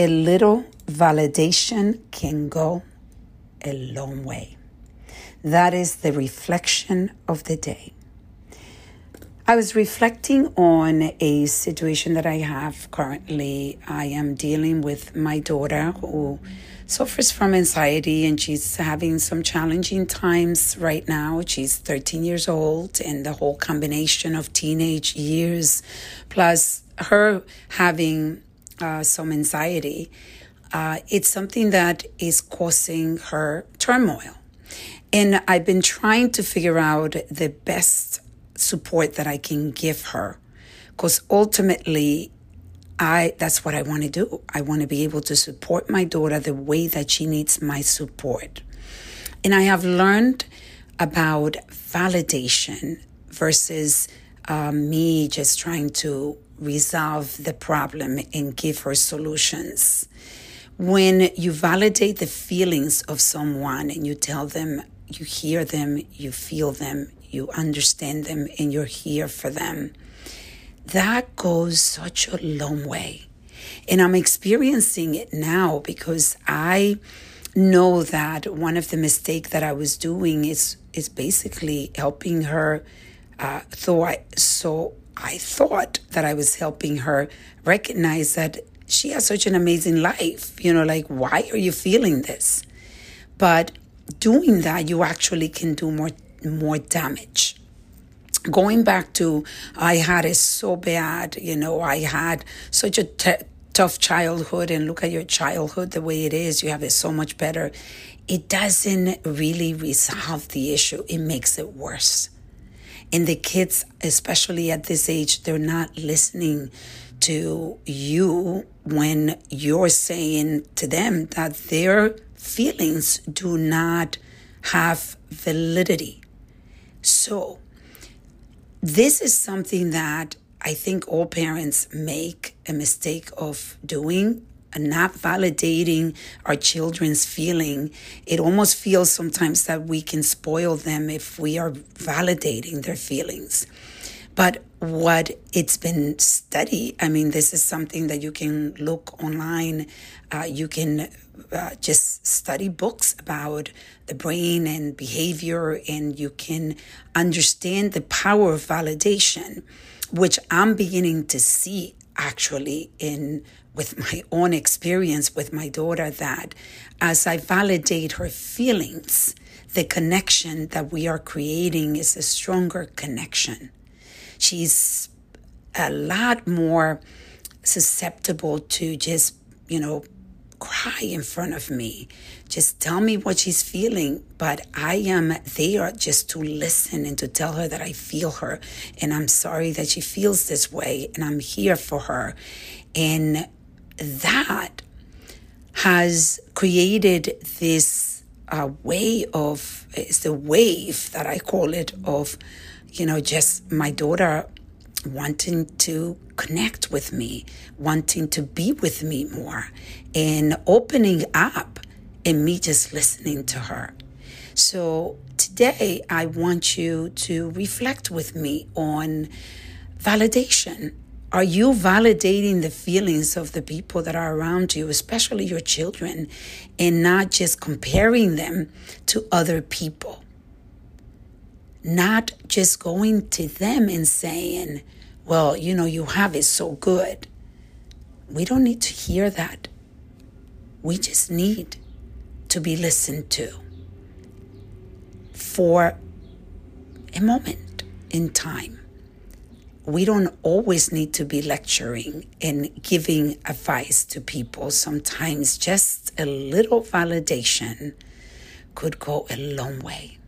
a little validation can go a long way. That is the reflection of the day. I was reflecting on a situation that I have currently. I am dealing with my daughter who suffers from anxiety and she's having some challenging times right now. She's 13 years old, and the whole combination of teenage years plus her having uh, some anxiety, uh, it's something that is causing her turmoil. And I've been trying to figure out the best support that I can give her. Because ultimately, I that's what I want to do. I want to be able to support my daughter the way that she needs my support. And I have learned about validation versus uh, me just trying to resolve the problem and give her solutions. When you validate the feelings of someone and you tell them you hear them, you feel them, you understand them, and you're here for them. That goes such a long way. And I'm experiencing it now because I know that one of the mistakes that I was doing is is basically helping her. Uh, I so I thought that I was helping her recognize that she has such an amazing life. You know, like why are you feeling this? But doing that, you actually can do more more damage. Going back to, I had it so bad, you know, I had such a t- tough childhood, and look at your childhood the way it is, you have it so much better. It doesn't really resolve the issue, it makes it worse. And the kids, especially at this age, they're not listening to you when you're saying to them that their feelings do not have validity. So, this is something that I think all parents make a mistake of doing not validating our children's feeling. It almost feels sometimes that we can spoil them if we are validating their feelings. But what it's been studied, I mean, this is something that you can look online. Uh, you can uh, just study books about the brain and behavior, and you can understand the power of validation, which I'm beginning to see actually in with my own experience with my daughter that as I validate her feelings, the connection that we are creating is a stronger connection. She's a lot more susceptible to just, you know, cry in front of me. Just tell me what she's feeling. But I am there just to listen and to tell her that I feel her. And I'm sorry that she feels this way. And I'm here for her. And that has created this uh, way of, it's the wave that I call it, of, you know, just my daughter wanting to connect with me, wanting to be with me more, and opening up and me just listening to her. So today, I want you to reflect with me on validation. Are you validating the feelings of the people that are around you, especially your children, and not just comparing them to other people? Not just going to them and saying, well, you know, you have it so good. We don't need to hear that. We just need to be listened to for a moment in time. We don't always need to be lecturing and giving advice to people. Sometimes just a little validation could go a long way.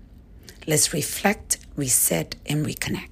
Let's reflect, reset, and reconnect.